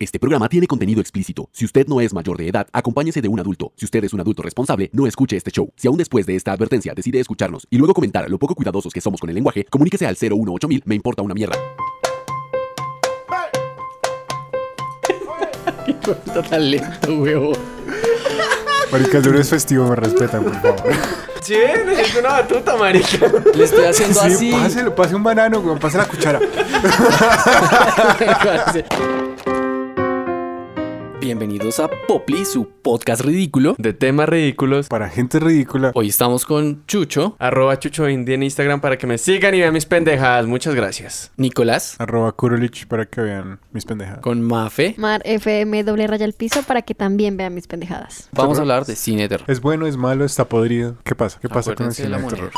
Este programa tiene contenido explícito. Si usted no es mayor de edad, acompáñese de un adulto. Si usted es un adulto responsable, no escuche este show. Si aún después de esta advertencia decide escucharnos y luego comentar lo poco cuidadosos que somos con el lenguaje, comuníquese al 018000, me importa una mierda. Está tan lento, huevo. Marica, el lunes festivo, me respetan, por favor. Sí, necesito una batuta, marica. Le estoy haciendo Sí, así. páselo, pase un banano, weón, pase la cuchara. Bienvenidos a Popli, su podcast ridículo. De temas ridículos. Para gente ridícula. Hoy estamos con Chucho, Arroba Chucho Indie en Instagram para que me sigan y vean mis pendejadas. Muchas gracias. Nicolás, Arroba Kurulich para que vean mis pendejadas. con Mafe. Mar FM doble raya al piso para que también vean mis pendejadas. Vamos a hablar de cine de terror. Es bueno, es malo, está podrido. ¿Qué pasa? ¿Qué pasa con el Acuérdense de cine la de moneda. terror?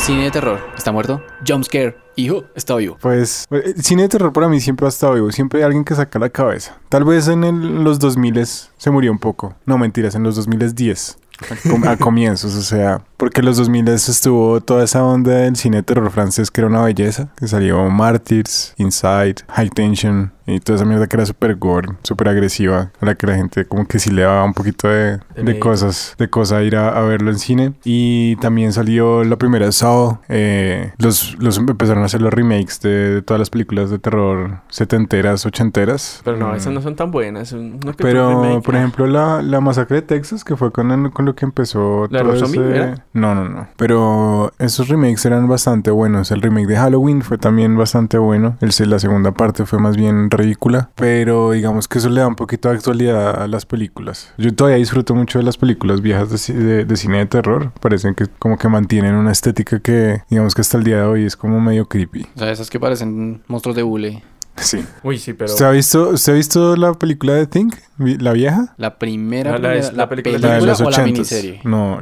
Cine de terror. ¿Está muerto? Jumpscare. Hijo, está vivo. Pues eh, cine de terror para mí siempre ha estado vivo. Siempre hay alguien que saca la cabeza. Tal vez en el- los 2000 se murió un poco. No, mentiras, en los 2010. A, com- a comienzos, o sea, porque en los 2000 estuvo toda esa onda del cine de terror francés que era una belleza, que salió Martyrs, Inside, High Tension y toda esa mierda que era súper gore, súper agresiva, a la que la gente como que sí le daba un poquito de, De de cosas, de cosa ir a, a verlo en cine. Y también salió la primera Saw, eh, los, los empezaron a hacer los remakes de, de todas las películas de terror setenteras, ochenteras. Pero no, Mm. esas no son tan buenas. Otro Pero, remake. por ejemplo, la, la masacre de Texas, que fue con, el- con lo que empezó ¿La de todo ese- era? No, no, no. Pero esos remakes eran bastante buenos. El remake de Halloween fue también bastante bueno. El, la segunda parte fue más bien ridícula. Pero digamos que eso le da un poquito de actualidad a las películas. Yo todavía disfruto mucho de las películas viejas de, de- de cine de terror. Parecen que como que mantienen una estética que, digamos que hasta el día de hoy es como medio creepy. O sea, esas que parecen monstruos de bule. Sí. Uy, sí, pero. ¿Usted ha visto, usted ha visto la película de Think? ¿La vieja? La primera, La- la- primera- la la, película película, La de los o la 80. miniserie. No,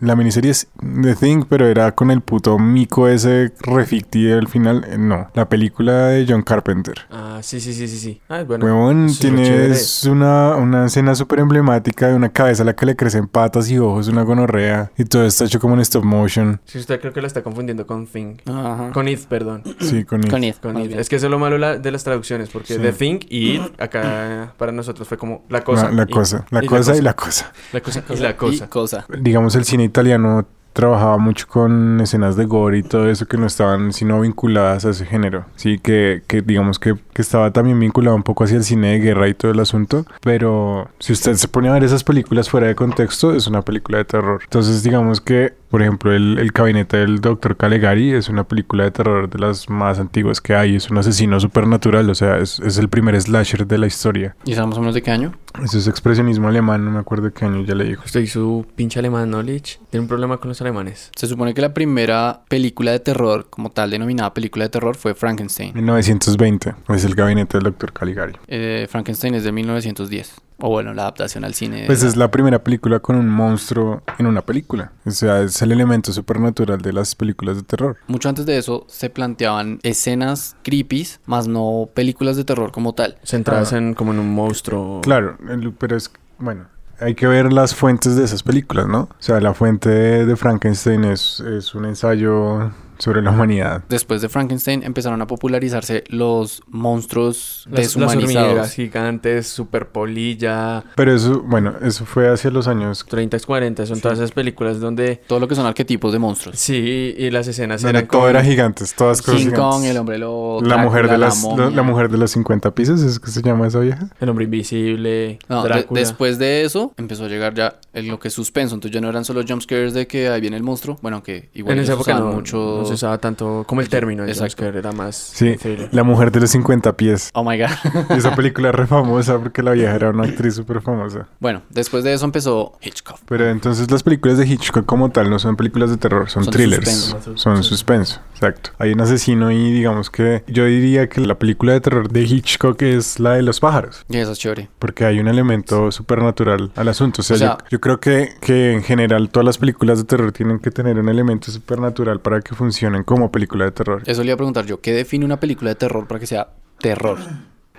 la miniserie es The Thing, pero era con el puto mico ese reficti al final. Eh, No, la película de John Carpenter. Ah, sí, sí, sí, sí, sí. Ah, es bueno. Huevón, tienes una, una escena súper emblemática de una cabeza a la que le crecen patas y ojos, una gonorrea, y todo está hecho como en stop motion. Sí, usted creo que la está confundiendo con Thing. Ajá. Con It, perdón. Sí, con, Con it. It, Con It. Es que eso es lo malo la- de las traducciones, porque Sí. The Thing y It, acá para nosotros fue como la cosa. La, la y- cosa, la cosa y la cosa. La cosa y la cosa. Y cosa. digamos, el cine italiano trabajaba mucho con escenas de gore y todo eso que no estaban sino vinculadas a ese género. Sí, que, que digamos que, que estaba también vinculado un poco hacia el cine de guerra y todo el asunto. Pero si usted se pone a ver esas películas fuera de contexto, es una película de terror. Entonces, digamos que, por ejemplo, el, el gabinete del Dr. Caligari es una película de terror de las más antiguas que hay. Es un asesino supernatural, o sea, es, es el primer slasher de la historia. ¿Y sabemos más o menos de qué año? Eso es expresionismo alemán, no me acuerdo qué año ya le dijo. Usted su pinche alemán knowledge tiene un problema con los alemanes. Se supone que la primera película de terror, como tal denominada película de terror, fue Frankenstein. 1920 es el gabinete del Dr. Caligari. Eh, Frankenstein es de 1910. O bueno, la adaptación al cine. Pues la- es la primera película con un monstruo en una película. O sea, es el elemento supernatural de las películas de terror. Mucho antes de eso se planteaban escenas creepies, más no películas de terror como tal. Centradas Ah. en como en un monstruo. Claro, pero es, bueno, hay que ver las fuentes de esas películas, ¿no? O sea, la fuente de, de Frankenstein es, es un ensayo sobre la humanidad. Después de Frankenstein empezaron a popularizarse los monstruos Las, las deshumanizados. gigantes, super polilla, Pero eso, bueno, eso fue hacia los años... 30, 40, son todas esas películas donde... Todo lo que son arquetipos de monstruos. Sí, y las escenas eran todo con- era gigantes, todas cosas King gigantes. Kong, el hombre lobo, la mujer de las, la, la mujer de los 50 pisos, ¿es que se llama esa vieja? El hombre invisible, No, de- después de eso empezó a llegar ya en lo que es suspenso. Entonces ya no eran solo jumpscares de que ahí viene el monstruo. Bueno, que igual en esa ellos época usaban no, mucho... no se usaba tanto como el término, Exacto. era más Sí, la mujer de los 50 pies. Oh my god. Esa película es re famosa porque la vieja era una actriz súper famosa. bueno, después de eso empezó Hitchcock. Pero entonces las películas de Hitchcock como tal no son películas de terror, son, Son thrillers. suspenso. Son suspenso, exacto. Hay un asesino y digamos que yo diría que la película de terror de Hitchcock es la de los pájaros. Y eso es chévere. Porque hay un elemento supernatural al asunto. O sea, O sea- yo, yo creo que, que en general todas las películas de terror tienen que tener un elemento supernatural para que funcionen como película de terror. Eso le iba a preguntar yo. ¿Qué define una película de terror para que sea terror?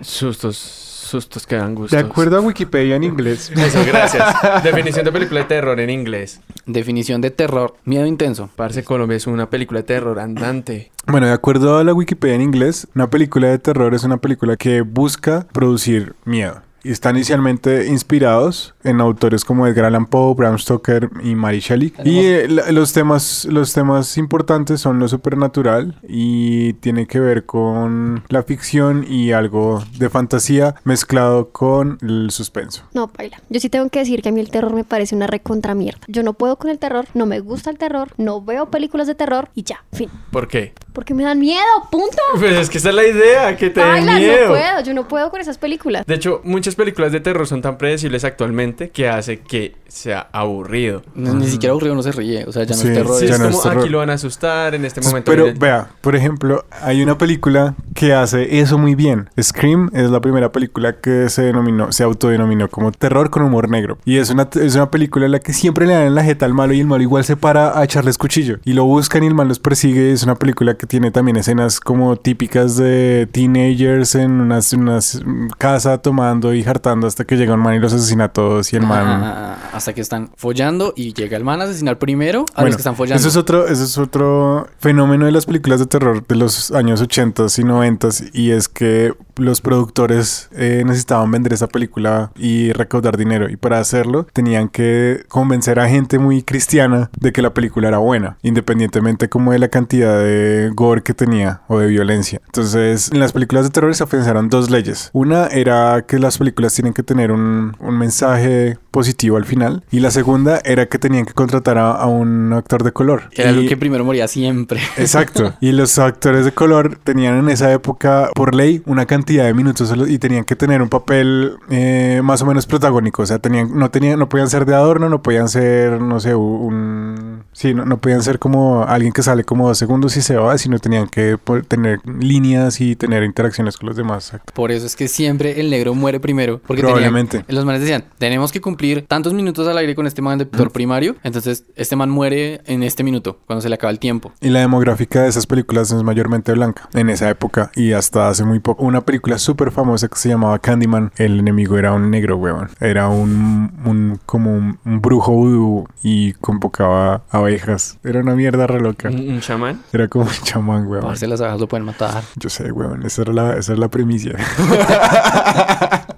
Sustos, sustos que dan De gustos. acuerdo a Wikipedia en inglés. Eso, gracias. Definición de película de terror en inglés. Definición de terror, miedo intenso. Parce Colombia es una película de terror andante. Bueno, de acuerdo a la Wikipedia en inglés, una película de terror es una película que busca producir miedo. Y están inicialmente inspirados en autores como Edgar Allan Poe, Bram Stoker y Mary Shelley. Y eh, la- los temas, los temas importantes son lo supernatural y tiene que ver con la ficción y algo de fantasía mezclado con el suspenso. No, baila. Yo sí tengo que decir que a mí el terror me parece una recontra mierda. Yo no puedo con el terror, no me gusta el terror, no veo películas de terror y ya, fin. ¿Por qué? Porque me dan miedo, punto. Pues es que esa es la idea, que te den Baila, no miedo. puedo, yo no puedo con esas películas. De hecho, muchas películas de terror son tan predecibles actualmente que hace que sea aburrido. Ni, ni siquiera aburrido no se ríe. O sea, ya no Sí, es terror. Sí, es- es no como es terror. aquí lo van a asustar en este momento. Pero miren. vea, por ejemplo, hay una película que hace eso muy bien. Scream es la primera película que se denominó, se autodenominó como terror con humor negro. Y es una, es una película en la que siempre le dan la jeta al malo y el malo igual se para a echarles cuchillo. Y lo buscan y el malo los persigue. Es una película que tiene también escenas como típicas de teenagers en una casa tomando y hartando hasta que llega un man y los asesina a todos y el man... Ah, hasta que están follando y llega el man a asesinar primero a los que están follando. Eso es otro, eso es otro fenómeno de las películas de terror de los años 80 y 90 y es que los productores eh, necesitaban vender esa película y recaudar dinero y para hacerlo tenían que convencer a gente muy cristiana de que la película era buena, independientemente como de la cantidad de gore que tenía o de violencia. Entonces, en las películas de terror se pensaron dos leyes. Una era que las películas tienen que tener un, un mensaje positivo al final y la segunda era que tenían que contratar a, a un actor de color. Era Y- lo que primero moría siempre. Exacto. Y los actores de color tenían en esa época, por ley, una cantidad de minutos y tenían que tener un papel eh, más o menos protagónico. O sea, tenían, no tenían, no podían ser de adorno, no podían ser, no sé, un, sí, no, no podían ser como alguien que sale como dos segundos y se va, sino tenían que tener líneas y tener interacciones con los demás. Por eso es que siempre el negro muere primero. Porque Probablemente. tenían- los manes decían, tenemos que cumplir tantos minutos al aire con este man de actor primario. Entonces, este man muere en este minuto, cuando se le acaba el tiempo. Y la demográfica de esas películas es mayormente blanca en esa época y hasta hace muy poco. Una película súper famosa que se llamaba Candyman. El enemigo era un negro, weón. Era un, un como un, un brujo vudú y convocaba abejas. Era una mierda re loca. ¿Un, un chamán? Era como un chamán, weón. Parce, las abejas lo pueden matar. Yo sé, weón. Esa era la, esa era la premisa.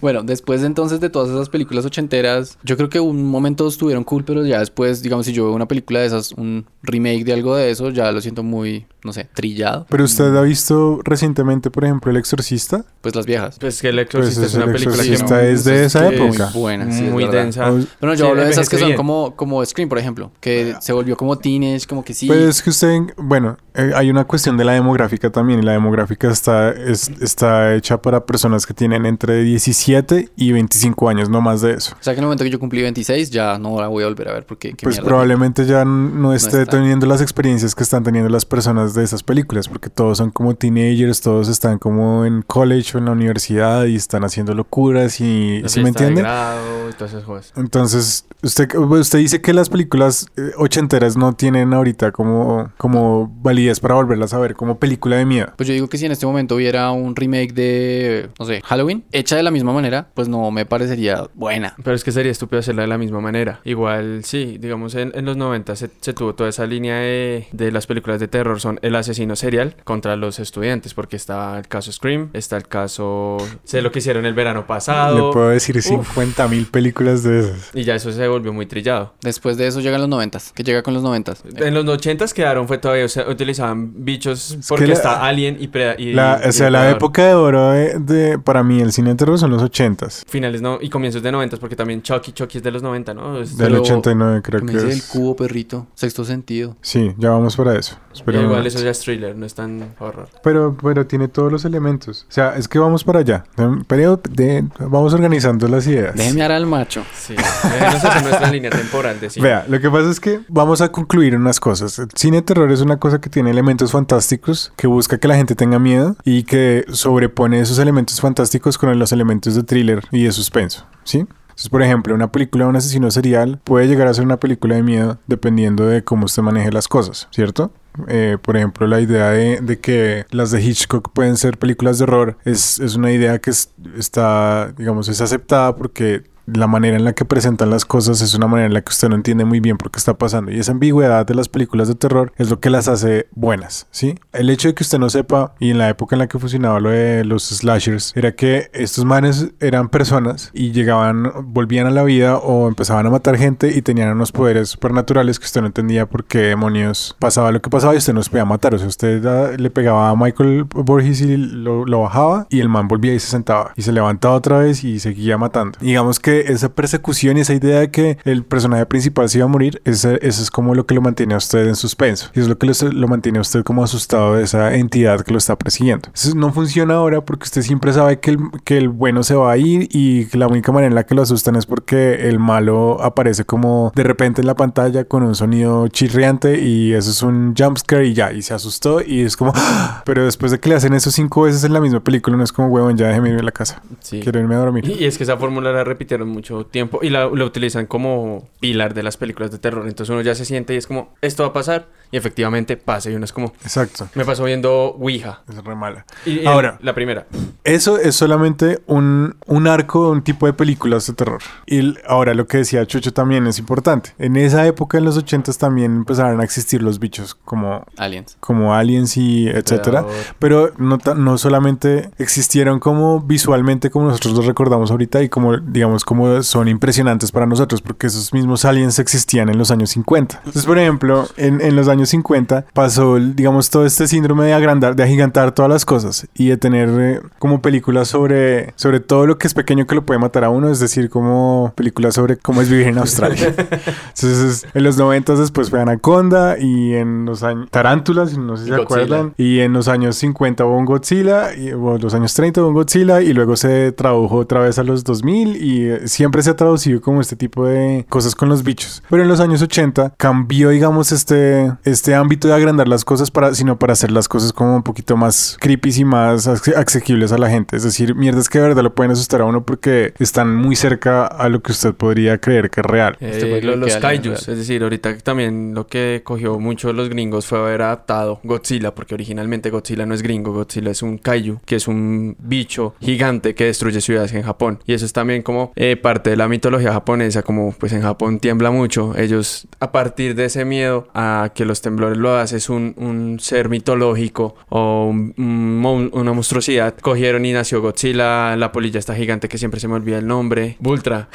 Bueno, después entonces de todas esas películas ochenteras, yo creo que un momento estuvieron cool, pero ya después, digamos, si yo veo una película de esas, un remake de algo de eso, ya lo siento muy, no sé, trillado. Pero usted ha visto recientemente, por ejemplo, El Exorcista. Pues las viejas. Pues que El Exorcista Pues es una El película Exorcista que es de esa que época. Muy buena, sí, es muy densa. Pero yo Sí, hablo de esas que son bien. como, como Scream, por ejemplo, que se volvió como teenage, como que sí. Pues es que usted, bueno, eh, hay una cuestión de la demográfica también y la demográfica está, es- está hecha para personas que tienen entre 17 y 25 años, no más de eso. O sea que en el momento que yo cumplí 26 ya no la voy a volver a ver porque qué Pues mierda. probablemente ya no esté teniendo las experiencias que están teniendo las personas de esas películas, porque todos son como teenagers, todos están como en college o en la universidad y están haciendo locuras y, La ¿sí me fiesta de entiende? grado y todas esas cosas. Entonces, usted, usted dice que las películas eh, ochenteras no tienen ahorita como, como validez para volverlas a ver como película de miedo. Pues yo digo que si en este momento hubiera un remake de, no sé, Halloween, hecha de la misma manera, pues no me parecería buena. Pero es que sería estúpido hacerla de la misma manera. Igual, sí, digamos, en, en los 90 se, se tuvo toda esa línea de, de las películas de terror. Son el asesino serial contra los estudiantes, porque está el caso Scream, está el caso... Sé lo que hicieron el verano Le pasado. puedo decir 50 mil películas de esas. Y ya eso se volvió muy trillado. Después de eso llegan los noventas, que llega con los noventas. En los 80 quedaron, fue todavía, o sea, utilizaban bichos porque la- está Alien y, y- La, y o sea, la época de oro de, de- para mí el cine de terror son los 80s. Finales no, y comienzos de 90 porque también Chucky, Chucky es de los 90, ¿no? Es- Del Pero- 89 creo Que dice el es. cubo, perrito, sexto sentido. Sí, ya vamos para eso. Esperemos. igual eso ya es thriller, no es tan horror. Pero, pero tiene todos los elementos. O sea, es que vamos para allá. Pero de- vamos organizando las ideas. Déjeme al macho. Sí, déjenos hacer nuestra línea temporal de cine. Vea, lo que pasa es que vamos a concluir unas cosas. El cine terror es una cosa que tiene elementos fantásticos, que busca que la gente tenga miedo y que sobrepone esos elementos fantásticos con los elementos de thriller y de suspenso, ¿sí? Entonces, por ejemplo, una película de un asesino serial puede llegar a ser una película de miedo dependiendo de cómo usted maneje las cosas, ¿cierto? Eh, por ejemplo, la idea de, de que las de Hitchcock pueden ser películas de horror es, es una idea que es- está, digamos, es aceptada porque la manera en la que presentan las cosas es una manera en la que usted no entiende muy bien por qué está pasando. Y esa ambigüedad de las películas de terror es lo que las hace buenas, ¿sí? El hecho de que usted no sepa, y en la época en la que funcionaba lo de los slashers, era que estos manes eran personas y llegaban, volvían a la vida o empezaban a matar gente y tenían unos poderes supernaturales que usted no entendía por qué demonios pasaba lo que pasaba y usted no se podía matar. O sea, usted ah, le pegaba a Michael Borges y lo, lo bajaba y el man volvía y se sentaba y se levantaba otra vez y seguía matando. Digamos que esa persecución y esa idea de que el personaje principal se iba a morir, ese- eso es como lo que lo mantiene a usted en suspenso. Y es lo que lo, lo mantiene a usted como asustado de esa entidad que lo está persiguiendo. Eso no funciona ahora porque usted siempre sabe que el, que el bueno se va a ir y que la única manera en la que lo asustan es porque el malo aparece como de repente en la pantalla con un sonido chirriante y eso es un jumpscare y ya, y se asustó y es como... ¡ah! Pero después de que le hacen eso cinco veces en la misma película, no es como, huevón, ya déjeme irme a la casa. Sí. Quiero irme a dormir. Y es que esa fórmula la repitieron mucho tiempo y la, la utilizan como pilar de las películas de terror. Entonces uno ya se siente y es como, esto va a pasar y efectivamente pasa y uno es como, Exacto. me pasó viendo Ouija. Es re mala. Y, y Ahora. la primera. Eso es solamente un, un arco, un tipo de películas de terror. Y el- ahora lo que decía Chucho también es importante. En esa época, en los 80 también empezaron a existir los bichos como, Aliens. como aliens y etcétera. Pero no, no solamente existieron como visualmente como nosotros los recordamos ahorita y como digamos como son impresionantes para nosotros porque esos mismos aliens existían en los años 50. Entonces, por ejemplo, en, en los años 50 pasó, digamos, todo este síndrome de agrandar, de agigantar todas las cosas y de tener eh, como películas sobre, sobre todo lo que es pequeño que lo puede matar a uno, es decir, como películas sobre cómo es vivir en Australia. Entonces, en los 90 después fue Anaconda y en los años Tarántulas, no sé si se acuerdan. Y en los años 50 hubo un Godzilla, y, o los años 30 hubo un Godzilla, y luego se tradujo otra vez a los 2000, y eh, siempre se ha traducido como este tipo de cosas con los bichos. Pero en los años 80 cambió, digamos, este, este ámbito de agrandar las cosas, para, sino para hacer las cosas como un poquito más creepy y más asequibles a la gente. Es decir, mierdas que de verdad lo pueden asustar a uno porque están muy cerca a lo que usted podría creer que es real. Este Eh, lo- los kaijus, es decir, ahorita también lo que cogió mucho los gringos fue haber adaptado Godzilla, porque originalmente Godzilla no es gringo, Godzilla es un kaiju, que es un bicho gigante que destruye ciudades en Japón. Y eso es también como eh, parte de la mitología japonesa, como pues en Japón tiembla mucho, ellos a partir de ese miedo a que los temblores lo haces un, un ser mitológico o un- un una monstruosidad, cogieron y nació Godzilla, la polilla está gigante que siempre se me olvida el nombre, Bultra.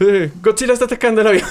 Eh, Godzilla está atacando la vida.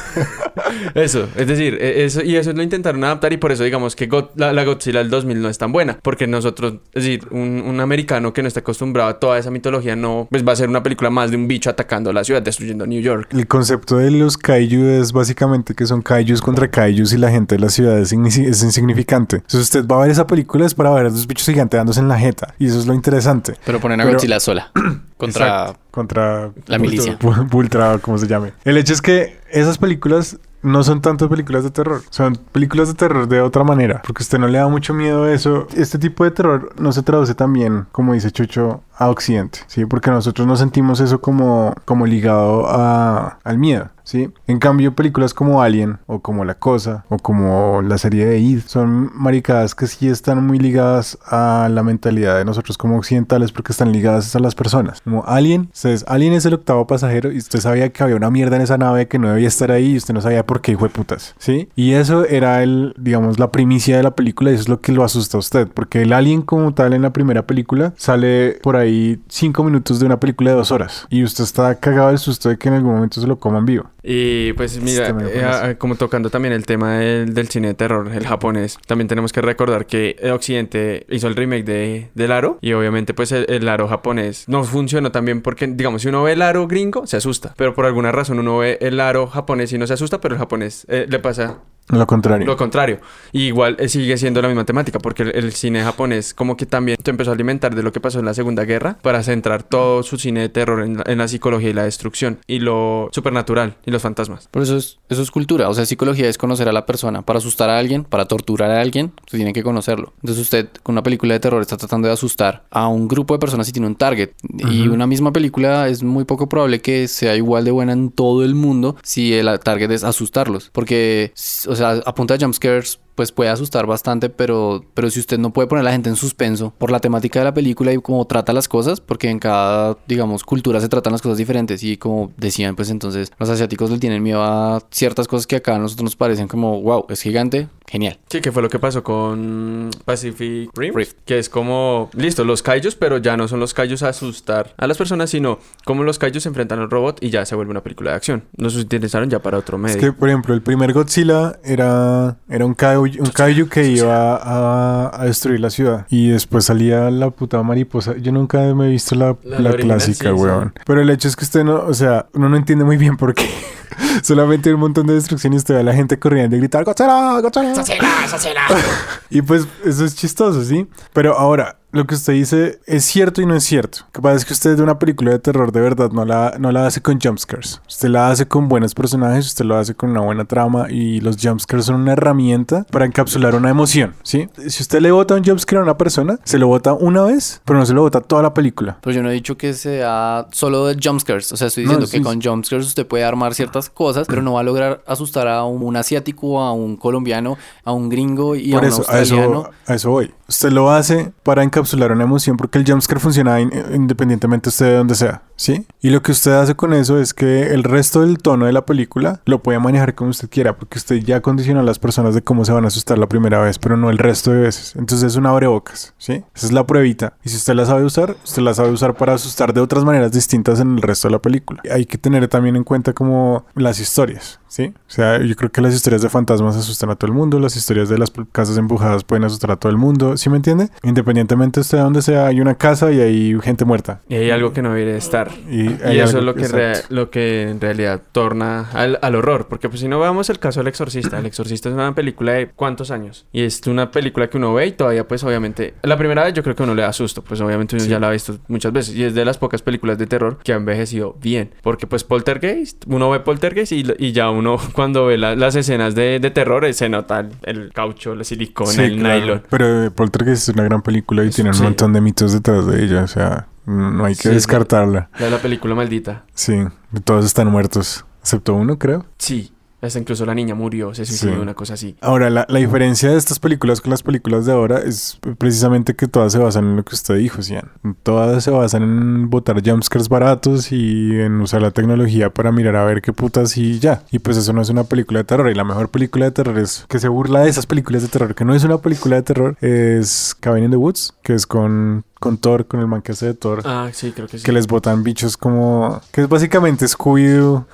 eso, es decir, e- eso, y eso lo intentaron adaptar y por eso digamos que God- la, la Godzilla del 2000 no es tan buena, porque nosotros, es decir, un, un americano que no está acostumbrado a toda esa mitología no, pues va a ser una película más de un bicho atacando la ciudad, destruyendo New York. El concepto de los kaiju es básicamente que son kaijus contra kaijus y la gente de la ciudad es, igni- es insignificante. Entonces usted va a ver esa película es para ver a los bichos gigantes dándose en la jeta. Y eso es lo interesante. Pero ponen a Pero- Godzilla sola. Contra. Exacto. Contra... La milicia. O como se llame. El hecho es que esas películas no son tanto películas de terror. Son películas de terror de otra manera. Porque a usted no le da mucho miedo a eso. Este tipo de terror no se traduce tan bien, como dice Chucho, a Occidente. ¿Sí? Porque nosotros no sentimos eso como, como ligado a, al miedo. ¿Sí? En cambio, películas como Alien, o como La Cosa, o como la serie de Id, son maricadas que sí están muy ligadas a la mentalidad de nosotros como occidentales, porque están ligadas a las personas. Como Alien, ustedes, Alien es el octavo pasajero, y usted sabía que había una mierda en esa nave que no debía estar ahí, y usted no sabía por qué, hijo de putas. ¿Sí? Y eso era el, digamos, la primicia de la película, y eso es lo que lo asusta a usted, porque el Alien, como tal, en la primera película, sale por ahí cinco minutos de una película de dos horas, y usted está cagado del susto de que en algún momento se lo coman vivo. Y pues mira, Este me eh, ah, como tocando también el tema del, del cine de terror, el japonés, también tenemos que recordar que el Occidente hizo el remake de, del Aro y obviamente pues el, el Aro japonés no funcionó también porque digamos si uno ve el Aro gringo se asusta, pero por alguna razón uno ve el Aro japonés y no se asusta, pero el japonés eh, le pasa Lo contrario. lo contrario. Y igual eh, sigue siendo la misma temática, porque el, el cine japonés como que también se empezó a alimentar de lo que pasó en la Segunda Guerra para centrar todo su cine de terror en la, en la psicología y la destrucción y lo supernatural y los fantasmas. Por eso es, eso es cultura. O sea, psicología es conocer a la persona. Para asustar a alguien, para torturar a alguien, usted tiene que conocerlo. Entonces usted con una película de terror está tratando de asustar a un grupo de personas y tiene un target. Y una misma película es muy poco probable que sea igual de buena en todo el mundo si el target es asustarlos. Porque, o sea, a punta de jumpscares pues puede asustar bastante, pero, pero si usted no puede poner a la gente en suspenso por la temática de la película y cómo trata las cosas, porque en cada, digamos, cultura se tratan las cosas diferentes y como decían, pues entonces los asiáticos le tienen miedo a ciertas cosas que acá a nosotros nos parecen como, wow, es gigante, genial. Sí, que fue lo que pasó con Pacific Rim, Rift. que es como, listo, los kaijus, pero ya no son los kaijus a asustar a las personas, sino como los kaijus se enfrentan al robot y ya se vuelve una película de acción. Nos utilizaron ya para otro medio. Es que, por ejemplo, el primer Godzilla era, era un, kaiju, un kaiju que iba a, a destruir la ciudad. Y después salía la puta mariposa. Yo nunca me he visto la, La- la la original, clásica, sí, sí. weón. Pero el hecho es que usted no, o sea, uno no entiende muy bien por qué. Solamente hay un montón de destrucción y usted ve a la gente corriendo y gritar ¡Godzilla! ¡Godzilla! Y pues eso es chistoso, ¿sí? Pero ahora, lo que usted dice es cierto y no es cierto. Lo que pasa es que usted de una película de terror de verdad no la, no la hace con jumpscares. Usted la hace con buenos personajes, usted lo hace con una buena trama y los jumpscares son una herramienta para encapsular una emoción, ¿sí? Si usted le bota un jumpscare a una persona, se lo bota una vez, pero no se lo bota toda la película. Pero yo no he dicho que sea solo de jumpscares. O sea, estoy No, diciendo sí, que con jumpscares usted puede armar ciertas cosas, pero no va a lograr asustar a un, un asiático, a un colombiano, a un gringo y Por a un eso, a australiano. eso, a eso voy. Usted lo hace para encapsular una emoción porque el jumpscare funciona in- independientemente usted de donde sea, ¿sí? Y lo que usted hace con eso es que el resto del tono de la película lo puede manejar como usted quiera porque usted ya condiciona a las personas de cómo se van a asustar la primera vez, pero no el resto de veces. Entonces es un abrebocas, ¿sí? Esa es la pruebita. Y si usted la sabe usar, usted la sabe usar para asustar de otras maneras distintas en el resto de la película. Hay que tener también en cuenta como las historias, ¿sí? O sea, yo creo que las historias de fantasmas asustan a todo el mundo, las historias de las casas empujadas pueden asustar a todo el mundo, ¿sí me entiende? Independientemente usted de donde sea, hay una casa y hay gente muerta. Y hay algo que no debería estar. Y, Y eso algo- es lo que, rea- lo que en realidad torna al, al horror. Porque pues si no veamos el caso del exorcista. El exorcista es una película de cuántos años. Y es una película que uno ve y todavía pues obviamente... La primera vez yo creo que uno le da susto. Pues obviamente uno Sí. ya la ha visto muchas veces. Y es de las pocas películas de terror que ha envejecido bien. Porque pues Poltergeist, uno ve Poltergeist y, y ya uno cuando ve la- las escenas de, de terror se nota el, el caucho, el silicona, Sí, el claro. nylon. Pero eh, Poltergeist es una gran película y Es- tiene un sí. montón de mitos detrás de ella, o sea, no hay que Sí, descartarla. La de la película maldita. Sí, todos están muertos, excepto uno, creo. Sí. Hasta incluso la niña murió, se suicidó, Sí. una cosa así. Ahora, la, la diferencia de estas películas con las películas de ahora es precisamente que todas se basan en lo que usted dijo, Cian. Todas se basan en botar jumpscares baratos y en usar la tecnología para mirar a ver qué putas y ya. Y pues eso no es una película de terror. Y la mejor película de terror es que se burla de esas películas de terror, que no es una película de terror, es Cabin in the Woods, que es con, con Thor, con el man que hace de Thor. Ah, sí, creo que sí. Que les botan bichos como... Que es básicamente Scooby-Doo,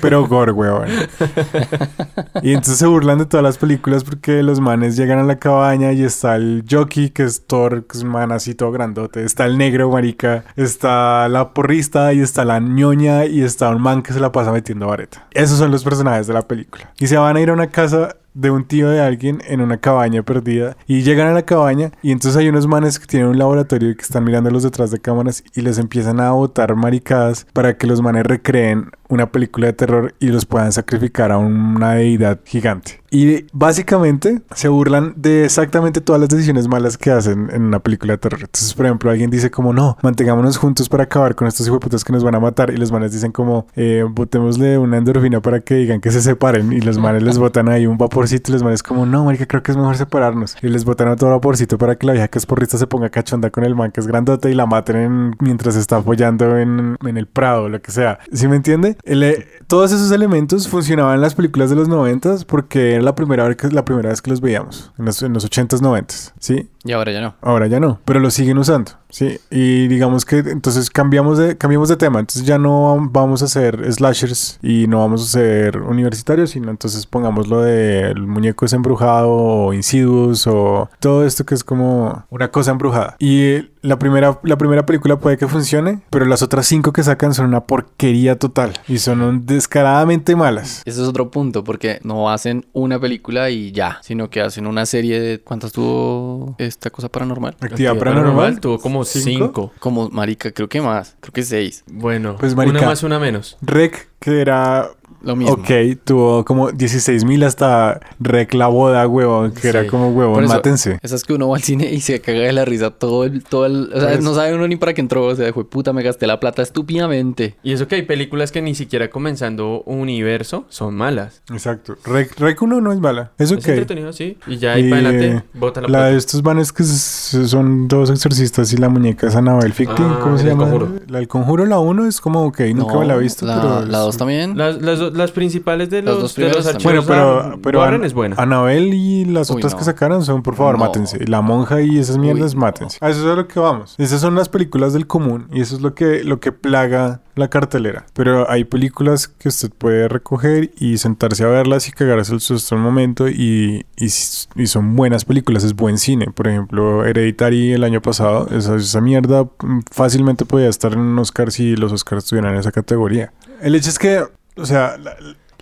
pero gore, weón. Y entonces se burlan de todas las películas porque los manes llegan a la cabaña y está el jockey, que es Thor, que es un man así todo grandote. Está el negro, marica. Está la porrista y está la ñoña y está un man que se la pasa metiendo vareta. Esos son los personajes de la película. Y se van a ir a una casa de un tío de alguien en una cabaña perdida y llegan a la cabaña y entonces hay unos manes que tienen un laboratorio y que están mirándolos detrás de cámaras y les empiezan a botar maricadas para que los manes recreen una película de terror y los puedan sacrificar a una deidad gigante. Y básicamente se burlan de exactamente todas las decisiones malas que hacen en una película de terror. Entonces, por ejemplo, alguien dice como, no, mantengámonos juntos para acabar con estos hijueputas que nos van a matar. Y los manes dicen como, eh, botémosle una endorfina para que digan que se separen. Y los manes les botan ahí un vaporcito y los manes como, no, marica, creo que es mejor separarnos. Y les botan otro vaporcito para que la vieja que es porrista se ponga cachonda con el man que es grandote y la maten en- mientras está apoyando en, en el prado, lo que sea. ¿Sí me entiende? Eh, todos esos elementos funcionaban en las películas de los noventas porque era la primera vez que, la primera vez que los veíamos, en los, en los 80s, 90s, ¿sí? Y ahora ya no. Ahora ya no, pero lo siguen usando, ¿sí? Y digamos que entonces cambiamos de, cambiamos de tema, entonces ya no vamos a hacer slashers y no vamos a ser universitarios, sino entonces pongamos lo del muñeco es embrujado o insidious o todo esto que es como una cosa embrujada. Y la primera, la primera película puede que funcione, pero las otras cinco que sacan son una porquería total y son descaradamente malas. Ese es otro punto, porque no hacen una película y ya, sino que hacen una serie de... ¿Cuántas tuvo esta cosa paranormal? Actividad paranormal. tuvo como ¿Cinco? cinco. Como marica, creo que más, creo que seis. Bueno, Pues, marica. una más, una menos. Rec, que era lo mismo. Ok, tuvo como 16 mil hasta Rec la boda, huevón, que era como huevón, eso, mátense. Esas que uno va al cine y se caga de la risa todo el... Todo el o sea, Pues- no sabe uno ni para qué entró. O sea, fue puta, me gasté la plata estúpidamente. Y eso que hay películas que ni siquiera comenzando un universo son malas. Exacto. Rec, Rec 1 no es mala. Es Es ok. entretenido, sí. Y ya ahí Y, para eh, adelante, bota la, La plata. de estos vanes que son dos exorcistas y la muñeca es Annabelle Ficting. Ah, ¿Cómo se El llama? Conjuro. La del conjuro, la 1 es como ok, nunca No, me la he visto, la, pero. La es- 2 también. Las, las, las principales de los, dos de los archivos Bueno, pero, pero Warren es buena. Annabelle y las Uy, otras no. que sacaron son, por favor, No. mátense. La monja y esas mierdas, no. mátense. A eso es a lo que vamos. Esas son las películas del común y eso es lo que, lo que plaga la cartelera. Pero hay películas que usted puede recoger y sentarse a verlas y cagarse el susto un momento y, y, y son buenas películas, es buen cine. Por ejemplo, Hereditary el año pasado, esa, esa mierda mm, fácilmente podía estar en un Oscar si los Oscars estuvieran en esa categoría. El hecho es que, o sea, la-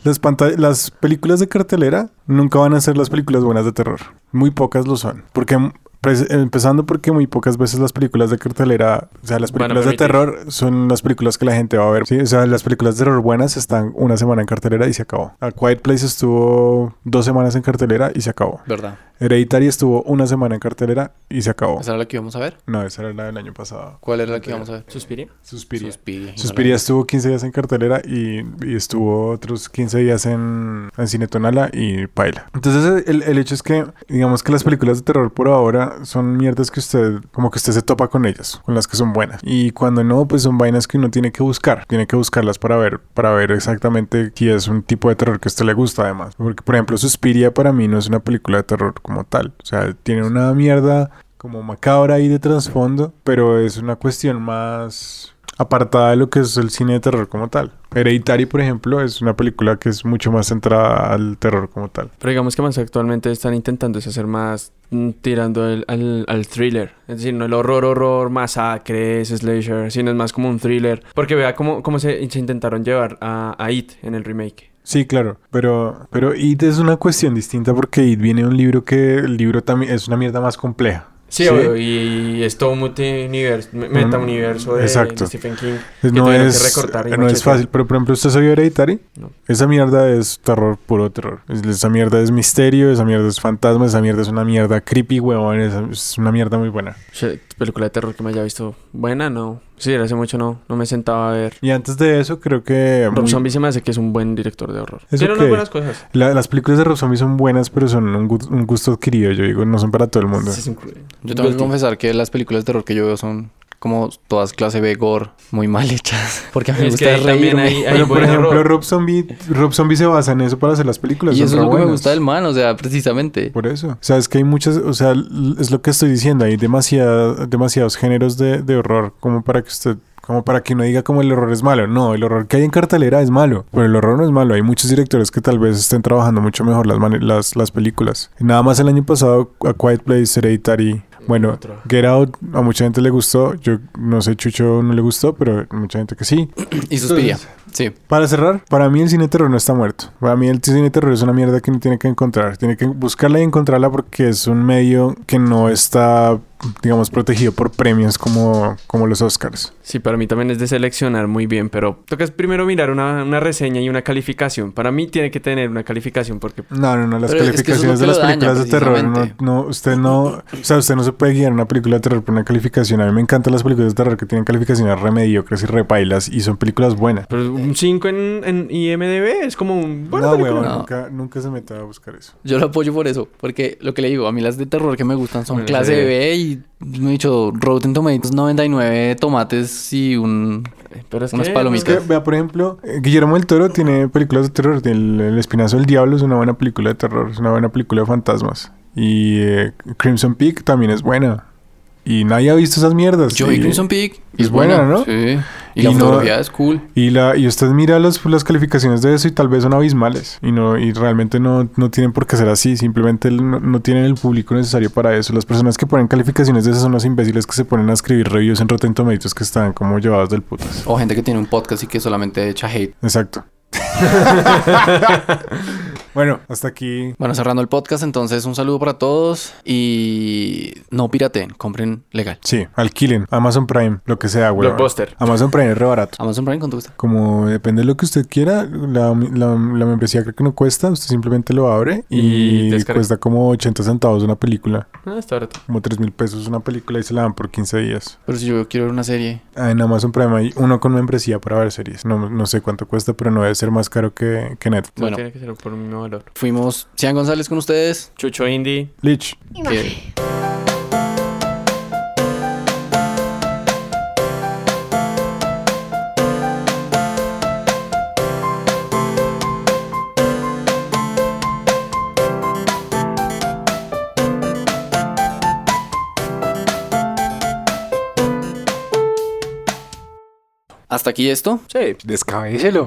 las, las películas de cartelera nunca van a ser las películas buenas de terror. Muy pocas lo son. Porque, pues, empezando porque muy pocas veces las películas de cartelera, o sea, las películas de terror son las películas que la gente va a ver. ¿sí? O sea, las películas de terror buenas están una semana en cartelera y se acabó. A Quiet Place estuvo dos semanas en cartelera y se acabó. ¿Verdad? Hereditary estuvo una semana en cartelera y se acabó. ¿Esa era la que íbamos a ver? No, esa era la del año pasado. ¿Cuál era la que íbamos a ver? Suspiria. Suspiria. Suspiria. Suspiria estuvo 15 días en cartelera y, y estuvo otros 15 días en, en Cine Tonala y Paila. Entonces el, el hecho es que, digamos que las películas de terror por ahora son mierdas que usted, como que usted se topa con ellas, con las que son buenas. Y cuando no, pues son vainas que uno tiene que buscar, tiene que buscarlas para ver, para ver exactamente si es un tipo de terror que a usted le gusta además. Porque por ejemplo Suspiria para mí no es una película de terror como tal. O sea, tiene una mierda como macabra ahí de trasfondo, pero es una cuestión más apartada de lo que es el cine de terror como tal. Hereditary, por ejemplo, es una película que es mucho más centrada al terror como tal. Pero digamos que más actualmente están intentando hacer más mm, tirando el- al, al thriller. Es decir, no el horror, horror, masacres, slasher, sino es más como un thriller. Porque vea cómo, cómo se, se intentaron llevar a, a It en el remake. Sí, claro, pero, pero It es una cuestión distinta porque It viene de un libro que el libro también es una mierda más compleja. Sí, obvio, y, es todo un multiuniverso, me- metauniverso de, Exacto. de Stephen King. Que no tuvieron que es, recortar y no es fácil, pero por ejemplo, ¿usted sabía Hereditary? No. Esa mierda es terror, puro terror. Es- Esa mierda es misterio, esa mierda es fantasma, esa mierda es una mierda creepy, huevón, es, es una mierda muy buena. Che, película de terror que me haya visto buena, no. Sí, hace mucho no, no me sentaba a ver. Y antes de eso, creo que... Rob muy- Zombie se me hace que es un buen director de horror. Tiene unas buenas cosas. La- las películas de Rob Zombie son buenas, pero son un, gu- un gusto adquirido, yo digo, no son para todo el mundo. Sí. Yo tengo que confesar que las películas de terror que yo veo son como todas clase B gore, muy mal hechas. Porque a mí me gusta reírme. hay- hay Pero por ejemplo, horror. Rob Zombie, Rob Zombie se basa en eso para hacer las películas. Y eso es lo que me buenas. gusta del man, o sea, precisamente. Por eso. O sea, es que hay muchas, o sea, es lo que estoy diciendo, hay demasiada, demasiados géneros de, de horror como para que usted, como para que no diga como el horror es malo. No, el horror que hay en cartelera es malo, pero el horror no es malo. Hay muchos directores que tal vez estén trabajando mucho mejor las, las, las películas. Nada más el año pasado, A Quiet Place, Hereditary, bueno. Get Out, a mucha gente le gustó. Yo no sé, Chucho no le gustó, pero mucha gente que sí. Y suspiria. Sí. Para cerrar, para mí el cine terror no está muerto. Para mí el cine terror es una mierda que uno tiene que encontrar. Tiene que buscarla y encontrarla porque es un medio que no está, digamos, protegido por premios como, como los Oscars. Sí, para mí también es de seleccionar muy bien, pero tocas primero mirar una, una reseña y una calificación. Para mí tiene que tener una calificación porque No, no, no, las Pero es que calificaciones de las daña, películas de terror, no, no, usted no, o sea, usted no se puede guiar en una película de terror por una calificación. A mí me encantan las películas de terror que tienen calificaciones re mediocres y repailas y son películas buenas. pero un 5 en, en IMDB es como un... buena no, nunca, nunca se meta a buscar eso. Yo lo apoyo por eso, porque lo que le digo, a mí las de terror que me gustan son Bueno, clase. B y me he dicho Rotten Tomatoes 99 tomates y un Pero es Unas que- palomitas. Es que, vea, por ejemplo, eh, Guillermo del Toro tiene películas de terror. El, El Espinazo del Diablo es una buena película de terror, es una buena película de fantasmas. Y eh, Crimson Peak también es buena. Y nadie ha visto esas mierdas. Yo vi Crimson Peak. es buena, ¿no? Sí. Y, Y la no- fotografía es cool. Y, la, y usted mira los- las calificaciones de eso y tal vez son abismales. Y no y realmente no, no tienen por qué ser así. Simplemente no, no tienen el público necesario para eso. Las personas que ponen calificaciones de esas son los imbéciles que se ponen a escribir reviews en Rotten Tomatoes que están como llevados del putas. O gente que tiene un podcast y que solamente echa hate. Exacto. Bueno, hasta aquí. Bueno, cerrando el podcast, entonces un saludo para todos y no pirateen, compren legal. Sí, alquilen. Amazon Prime, lo que sea, güey. Blockbuster. Amazon Prime es re barato. Amazon Prime, ¿cuánto cuesta? Como depende de lo que usted quiera, la, la, la membresía creo que no cuesta, usted simplemente lo abre y, cuesta como 80 centavos una película, Ah, está barato. como 3 mil pesos una película y se la dan por 15 días. Pero si yo quiero ver una serie, Ah, En Amazon Prime hay uno con membresía para ver series. No, no sé cuánto cuesta, pero no debe ser más caro que, que Netflix. No Bueno. tiene que ser por valor. fuimos Cian González con ustedes. Chucho Indie. Lich. Y no. que- Hasta aquí esto. Sí. Descabécelo.